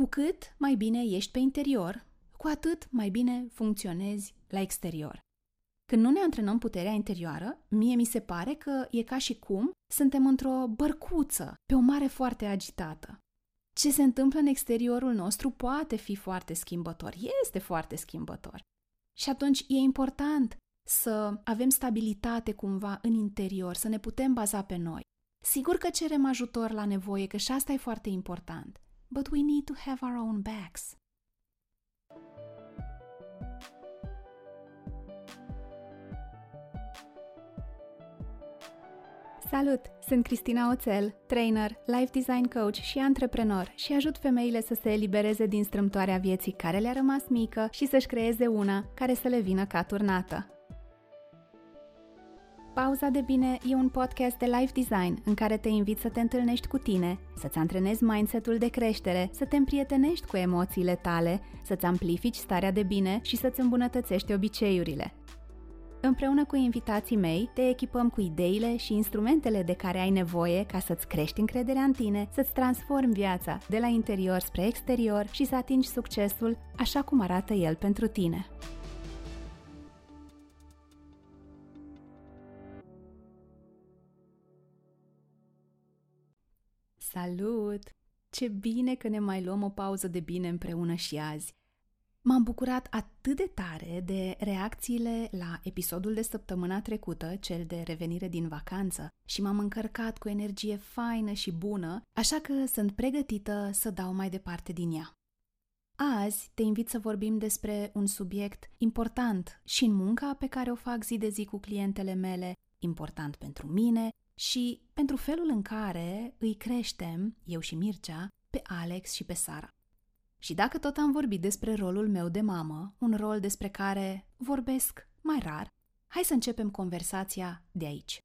Cu cât mai bine ești pe interior, cu atât mai bine funcționezi la exterior. Când nu ne antrenăm puterea interioară, mie mi se pare că e ca și cum suntem într-o bărcuță pe o mare foarte agitată. Ce se întâmplă în exteriorul nostru poate fi foarte schimbător, este foarte schimbător. Și atunci e important să avem stabilitate cumva în interior, să ne putem baza pe noi. Sigur că cerem ajutor la nevoie, că și asta e foarte important. But we need to have our own backs. Salut! Sunt Cristina Oțel, trainer, life design coach și antreprenor și ajut femeile să se elibereze din strâmtoarea vieții care le-a rămas mică și să-și creeze una care să le vină ca turnată. Pauza de bine e un podcast de life design în care te invit să te întâlnești cu tine, să-ți antrenezi mindset-ul de creștere, să te împrietenești cu emoțiile tale, să-ți amplifici starea de bine și să-ți îmbunătățești obiceiurile. Împreună cu invitații mei, te echipăm cu ideile și instrumentele de care ai nevoie ca să-ți crești încrederea în tine, să-ți transformi viața de la interior spre exterior și să atingi succesul așa cum arată el pentru tine. Salut! Ce bine că ne mai luăm o pauză de bine împreună și azi. M-am bucurat atât de tare de reacțiile la episodul de săptămâna trecută, cel de revenire din vacanță, și m-am încărcat cu energie faină și bună, așa că sunt pregătită să dau mai departe din ea. Azi te invit să vorbim despre un subiect important și în munca pe care o fac zi de zi cu clientele mele, important pentru mine și pentru felul în care îi creștem, eu și Mircea, pe Alex și pe Sara. Și dacă tot am vorbit despre rolul meu de mamă, un rol despre care vorbesc mai rar, hai să începem conversația de aici.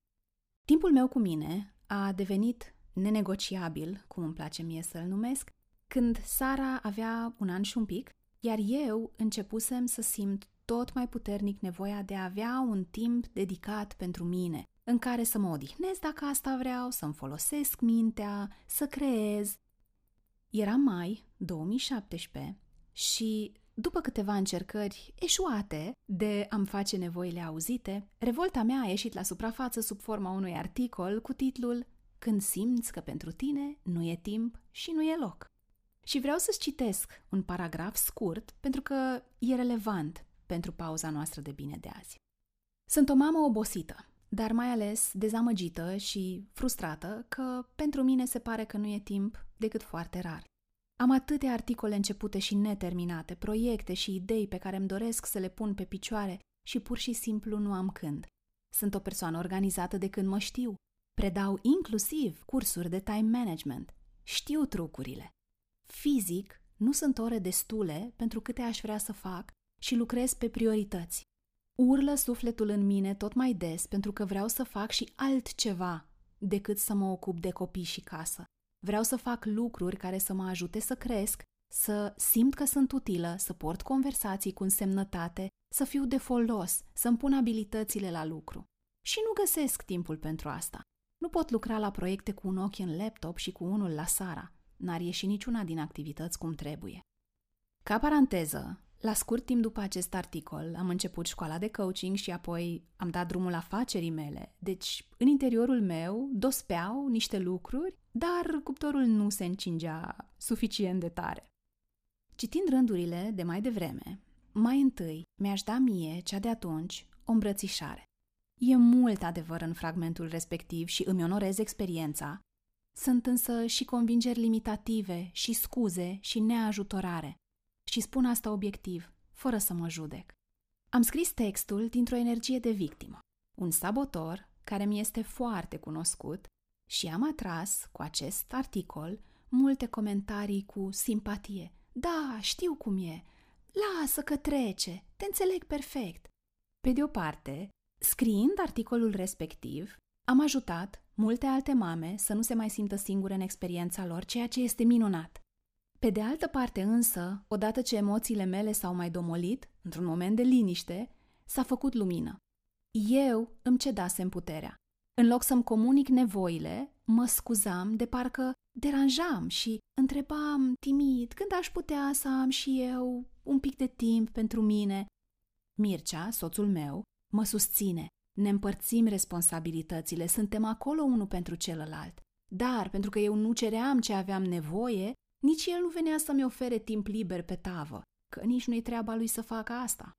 Timpul meu cu mine a devenit nenegociabil, cum îmi place mie să-l numesc, când Sara avea un an și un pic, iar eu începusem să simt tot mai puternic nevoia de a avea un timp dedicat pentru mine, în care să mă odihnesc dacă asta vreau, să-mi folosesc mintea, să creez, era mai 2017 și după câteva încercări eșuate de a-mi face nevoile auzite, revolta mea a ieșit la suprafață sub forma unui articol cu titlul Când simți că pentru tine nu e timp și nu e loc. Și vreau să-ți citesc un paragraf scurt pentru că e relevant pentru pauza noastră de bine de azi. Sunt o mamă obosită, dar mai ales dezamăgită și frustrată că pentru mine se pare că nu e timp decât foarte rar. Am atâtea articole începute și neterminate, proiecte și idei pe care îmi doresc să le pun pe picioare și pur și simplu nu am când. Sunt o persoană organizată de când mă știu. Predau inclusiv cursuri de time management. Știu trucurile. Fizic, nu sunt ore destule pentru câte aș vrea să fac și lucrez pe priorități. Urlă sufletul în mine tot mai des pentru că vreau să fac și altceva decât să mă ocup de copii și casă. Vreau să fac lucruri care să mă ajute să cresc, să simt că sunt utilă, să port conversații cu însemnătate, să fiu de folos, să-mi pun abilitățile la lucru. Și nu găsesc timpul pentru asta. Nu pot lucra la proiecte cu un ochi în laptop și cu unul la Sara. N-ar ieși niciuna din activități cum trebuie. Ca paranteză, la scurt timp după acest articol am început școala de coaching și apoi am dat drumul afacerii mele. Deci, în interiorul meu dospeau niște lucruri, dar cuptorul nu se încingea suficient de tare. Citind rândurile de mai devreme, mai întâi mi-aș da mie, cea de atunci, o îmbrățișare. E mult adevăr în fragmentul respectiv și îmi onorez experiența. Sunt însă și convingeri limitative, și scuze, și neajutorare. Și spun asta obiectiv, fără să mă judec. Am scris textul dintr-o energie de victimă, un sabotor care mi este foarte cunoscut și am atras cu acest articol multe comentarii cu simpatie. Da, știu cum e. Lasă că trece, te înțeleg perfect. Pe de o parte, scriind articolul respectiv, am ajutat multe alte mame să nu se mai simtă singure în experiența lor, ceea ce este minunat. Pe de altă parte însă, odată ce emoțiile mele s-au mai domolit, într-un moment de liniște, s-a făcut lumină. Eu îmi cedasem puterea. În loc să-mi comunic nevoile, mă scuzam de parcă deranjam și întrebam timid când aș putea să am și eu un pic de timp pentru mine. Mircea, soțul meu, mă susține. Ne împărțim responsabilitățile, suntem acolo unul pentru celălalt. Dar, pentru că eu nu ceream ce aveam nevoie, nici el nu venea să-mi ofere timp liber pe tavă, că nici nu-i treaba lui să facă asta.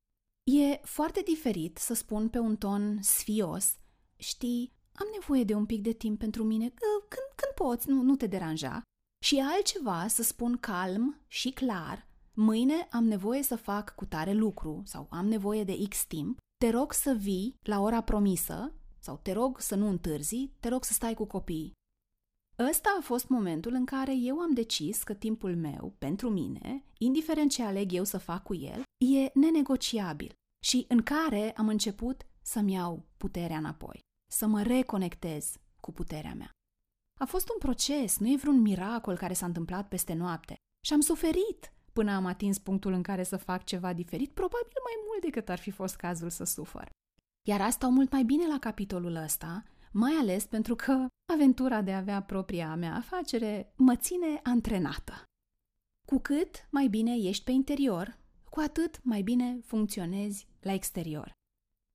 E foarte diferit să spun pe un ton sfios, știi, am nevoie de un pic de timp pentru mine, când, când poți, nu, nu te deranja. Și altceva să spun calm și clar, mâine am nevoie să fac cu tare lucru sau am nevoie de X timp, te rog să vii la ora promisă sau te rog să nu întârzi, te rog să stai cu copiii. Ăsta a fost momentul în care eu am decis că timpul meu, pentru mine, indiferent ce aleg eu să fac cu el, e nenegociabil și în care am început să-mi iau puterea înapoi, să mă reconectez cu puterea mea. A fost un proces, nu e vreun miracol care s-a întâmplat peste noapte și am suferit până am atins punctul în care să fac ceva diferit, probabil mai mult decât ar fi fost cazul să sufăr. Iar asta o mult mai bine la capitolul ăsta, mai ales pentru că aventura de a avea propria mea afacere mă ține antrenată. Cu cât mai bine ești pe interior, cu atât mai bine funcționezi la exterior.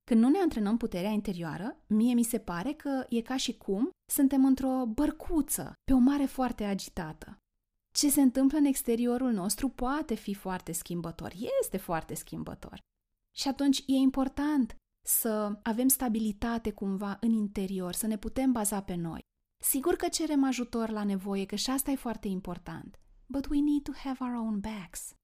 Când nu ne antrenăm puterea interioară, mie mi se pare că e ca și cum suntem într-o bărcuță pe o mare foarte agitată. Ce se întâmplă în exteriorul nostru poate fi foarte schimbător, este foarte schimbător. Și atunci e important să avem stabilitate cumva în interior, să ne putem baza pe noi. Sigur că cerem ajutor la nevoie, că și asta e foarte important. But we need to have our own backs.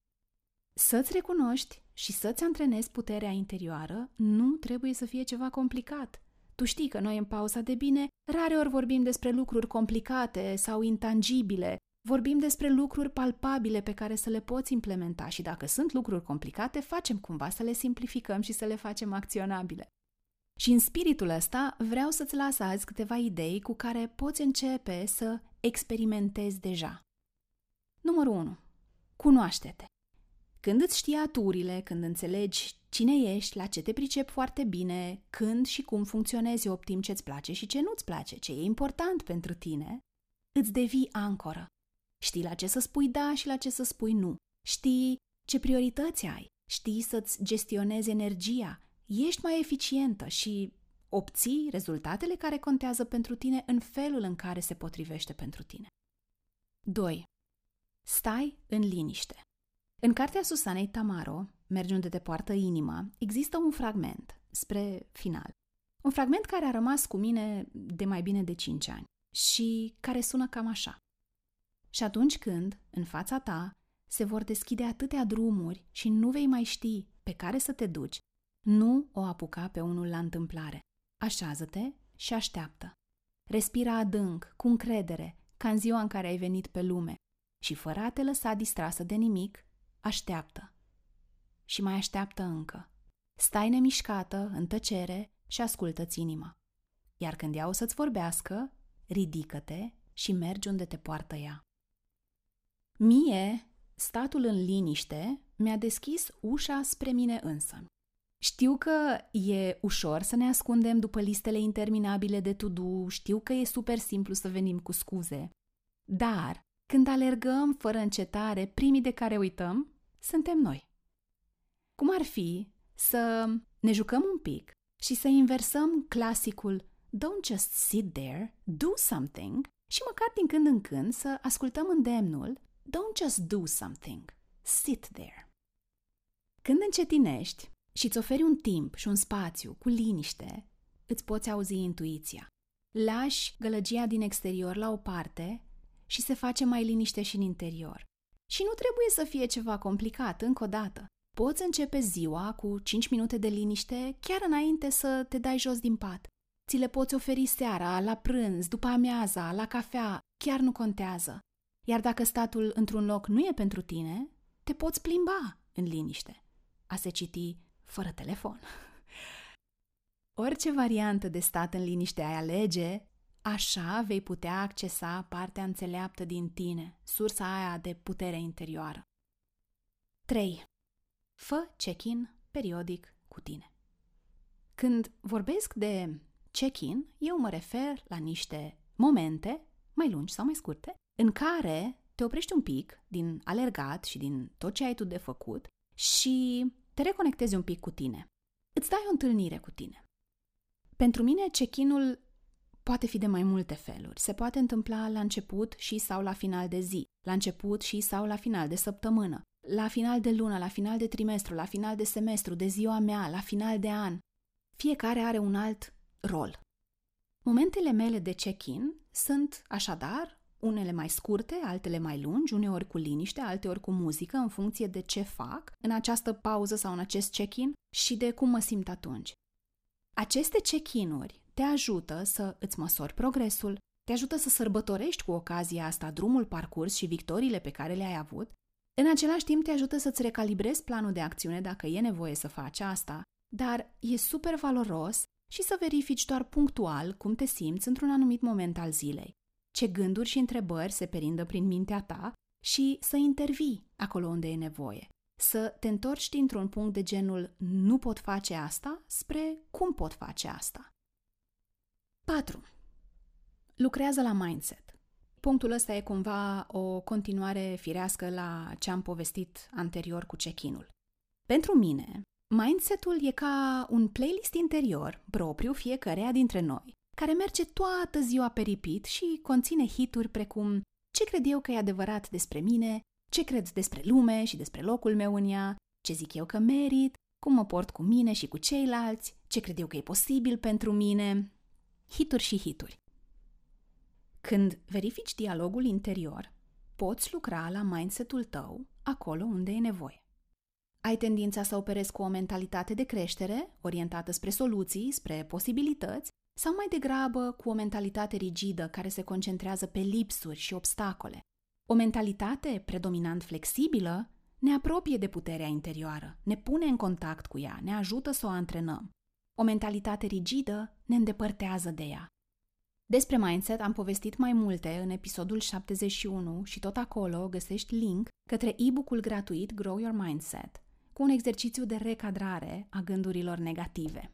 Să-ți recunoști și să-ți antrenezi puterea interioară nu trebuie să fie ceva complicat. Tu știi că noi în pauza de bine rare ori vorbim despre lucruri complicate sau intangibile, vorbim despre lucruri palpabile pe care să le poți implementa și dacă sunt lucruri complicate, facem cumva să le simplificăm și să le facem acționabile. Și în spiritul ăsta vreau să-ți las azi câteva idei cu care poți începe să experimentezi deja. Numărul 1. Cunoaște-te. Când îți știi aturile, când înțelegi cine ești, la ce te pricepi foarte bine, când și cum funcționezi optim ce-ți place și ce nu-ți place, ce e important pentru tine, îți devii ancoră. Știi la ce să spui da și la ce să spui nu. Știi ce priorități ai. Știi să-ți gestionezi energia. Ești mai eficientă și obții rezultatele care contează pentru tine în felul în care se potrivește pentru tine. 2. Stai în liniște. În cartea Susanei Tamaro, Mergi unde te poartă inima, există un fragment spre final. Un fragment care a rămas cu mine de mai bine de 5 ani și care sună cam așa. Și atunci când, în fața ta, se vor deschide atâtea drumuri și nu vei mai ști pe care să te duci, nu o apuca pe unul la întâmplare. Așează-te și așteaptă. Respira adânc, cu încredere, ca în ziua în care ai venit pe lume și fără a te lăsa distrasă de nimic, așteaptă. Și mai așteaptă încă. Stai nemișcată, în tăcere și ascultă-ți inima. Iar când ea o să-ți vorbească, ridică-te și mergi unde te poartă ea. Mie, statul în liniște mi-a deschis ușa spre mine însă. Știu că e ușor să ne ascundem după listele interminabile de to-do, știu că e super simplu să venim cu scuze, dar când alergăm fără încetare, primii de care uităm suntem noi. Cum ar fi să ne jucăm un pic și să inversăm clasicul Don't just sit there, do something și măcar din când în când să ascultăm îndemnul Don't just do something, sit there. Când încetinești și îți oferi un timp și un spațiu cu liniște, îți poți auzi intuiția. Lași gălăgia din exterior la o parte și se face mai liniște și în interior. Și nu trebuie să fie ceva complicat, încă o dată. Poți începe ziua cu 5 minute de liniște chiar înainte să te dai jos din pat. Ți le poți oferi seara, la prânz, după amiaza, la cafea, chiar nu contează. Iar dacă statul într-un loc nu e pentru tine, te poți plimba în liniște. A se citi fără telefon. Orice variantă de stat în liniște ai alege, așa vei putea accesa partea înțeleaptă din tine, sursa aia de putere interioară. 3. Fă check-in periodic cu tine. Când vorbesc de check-in, eu mă refer la niște momente, mai lungi sau mai scurte, în care te oprești un pic din alergat și din tot ce ai tu de făcut și te reconectezi un pic cu tine. Îți dai o întâlnire cu tine. Pentru mine, check-in-ul poate fi de mai multe feluri. Se poate întâmpla la început și sau la final de zi, la început și sau la final de săptămână, la final de lună, la final de trimestru, la final de semestru, de ziua mea, la final de an. Fiecare are un alt rol. Momentele mele de check-in sunt, așadar, unele mai scurte, altele mai lungi, uneori cu liniște, alteori cu muzică, în funcție de ce fac în această pauză sau în acest check-in și de cum mă simt atunci. Aceste check-in-uri te ajută să îți măsori progresul, te ajută să sărbătorești cu ocazia asta drumul parcurs și victoriile pe care le-ai avut, în același timp te ajută să-ți recalibrezi planul de acțiune dacă e nevoie să faci asta, dar e super valoros și să verifici doar punctual cum te simți într-un anumit moment al zilei, ce gânduri și întrebări se perindă prin mintea ta și să intervii acolo unde e nevoie. Să te întorci dintr-un punct de genul nu pot face asta spre cum pot face asta. 4. Lucrează la mindset. Punctul ăsta e cumva o continuare firească la ce am povestit anterior cu check-in-ul. Pentru mine, mindset-ul e ca un playlist interior propriu fiecăreia dintre noi, care merge toată ziua pe repeat și conține hituri precum ce cred eu că e adevărat despre mine, ce cred despre lume și despre locul meu în ea, ce zic eu că merit, cum mă port cu mine și cu ceilalți, ce cred eu că e posibil pentru mine. Hituri și hituri. Când verifici dialogul interior, poți lucra la mindset-ul tău acolo unde e nevoie. Ai tendința să operezi cu o mentalitate de creștere, orientată spre soluții, spre posibilități, sau mai degrabă cu o mentalitate rigidă care se concentrează pe lipsuri și obstacole. O mentalitate predominant flexibilă ne apropie de puterea interioară, ne pune în contact cu ea, ne ajută să o antrenăm. O mentalitate rigidă ne îndepărtează de ea. Despre mindset am povestit mai multe în episodul 71 și tot acolo găsești link către e-book-ul gratuit Grow Your Mindset, cu un exercițiu de recadrare a gândurilor negative.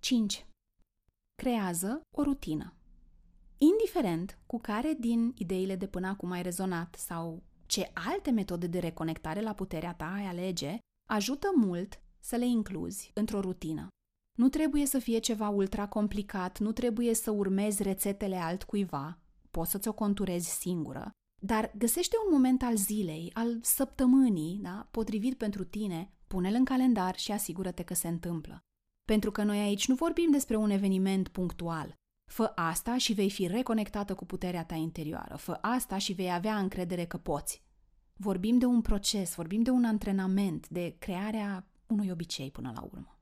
5. Creează o rutină. Indiferent cu care din ideile de până acum ai rezonat sau ce alte metode de reconectare la puterea ta ai alege, ajută mult să le incluzi într-o rutină. Nu trebuie să fie ceva ultra complicat, nu trebuie să urmezi rețetele altcuiva, poți să ți-o conturezi singură, dar găsește un moment al zilei, al săptămânii, da, potrivit pentru tine, pune-l în calendar și asigură-te că se întâmplă. Pentru că noi aici nu vorbim despre un eveniment punctual. Fă asta și vei fi reconectată cu puterea ta interioară. Fă asta și vei avea încredere că poți. Vorbim de un proces, vorbim de un antrenament, de crearea unui obicei până la urmă.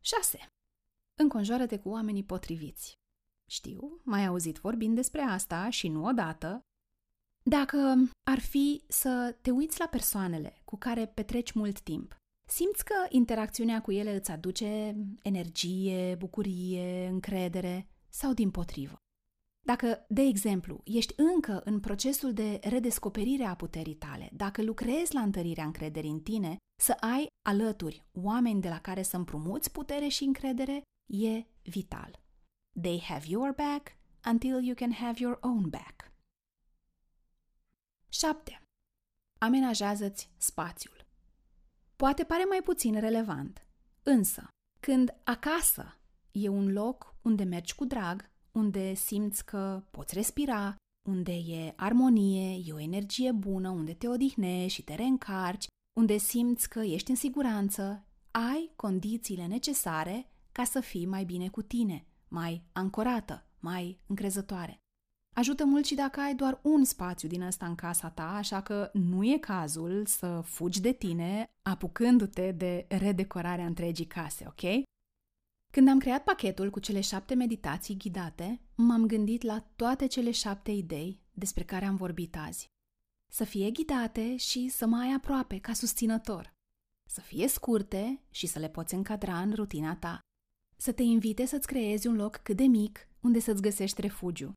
6. Înconjoară-te cu oamenii potriviți. Știu, mai auzit vorbind despre asta și nu odată. Dacă ar fi să te uiți la persoanele cu care petreci mult timp, simți că interacțiunea cu ele îți aduce energie, bucurie, încredere sau din potrivă? Dacă, de exemplu, ești încă în procesul de redescoperire a puterii tale, dacă lucrezi la întărirea încrederii în tine, să ai alături oameni de la care să împrumuți putere și încredere e vital. They have your back until you can have your own back. 7. Amenajează-ți spațiul. Poate pare mai puțin relevant, însă, când acasă e un loc unde mergi cu drag, unde simți că poți respira, unde e armonie, e o energie bună, unde te odihnești și te reîncarci, unde simți că ești în siguranță, ai condițiile necesare ca să fii mai bine cu tine, mai ancorată, mai încrezătoare. Ajută mult și dacă ai doar un spațiu din ăsta în casa ta, așa că nu e cazul să fugi de tine apucându-te de redecorarea întregii case, ok? Când am creat pachetul cu cele șapte meditații ghidate, m-am gândit la toate cele șapte idei despre care am vorbit azi. Să fie ghidate și să mai ai aproape ca susținător. Să fie scurte și să le poți încadra în rutina ta. Să te invite să-ți creezi un loc cât de mic unde să-ți găsești refugiu.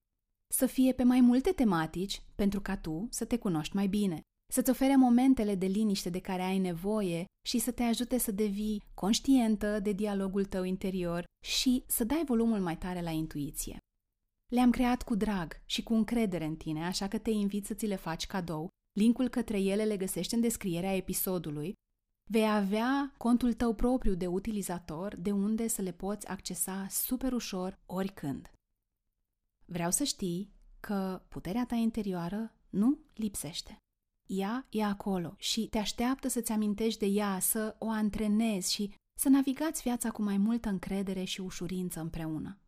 Să fie pe mai multe tematici pentru ca tu să te cunoști mai bine să-ți ofere momentele de liniște de care ai nevoie și să te ajute să devii conștientă de dialogul tău interior și să dai volumul mai tare la intuiție. Le-am creat cu drag și cu încredere în tine, așa că te invit să ți le faci cadou. Linkul către ele le găsești în descrierea episodului. Vei avea contul tău propriu de utilizator de unde să le poți accesa super ușor oricând. Vreau să știi că puterea ta interioară nu lipsește. Ea e acolo și te așteaptă să-ți amintești de ea, să o antrenezi și să navigați viața cu mai multă încredere și ușurință împreună.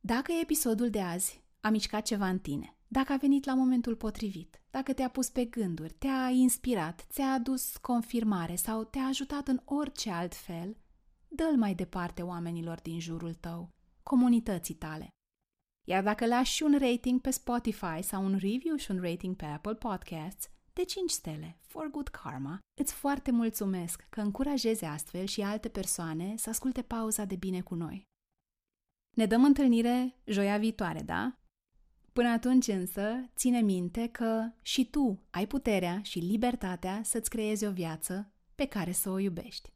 Dacă episodul de azi a mișcat ceva în tine, dacă a venit la momentul potrivit, dacă te-a pus pe gânduri, te-a inspirat, ți-a adus confirmare sau te-a ajutat în orice alt fel, dă-l mai departe oamenilor din jurul tău, comunității tale. Iar dacă lași un rating pe Spotify sau un review și un rating pe Apple Podcasts, de 5 stele, for good karma, îți foarte mulțumesc că încurajezi astfel și alte persoane să asculte pauza de bine cu noi. Ne dăm întâlnire joia viitoare, da? Până atunci însă, ține minte că și tu ai puterea și libertatea să-ți creezi o viață pe care să o iubești.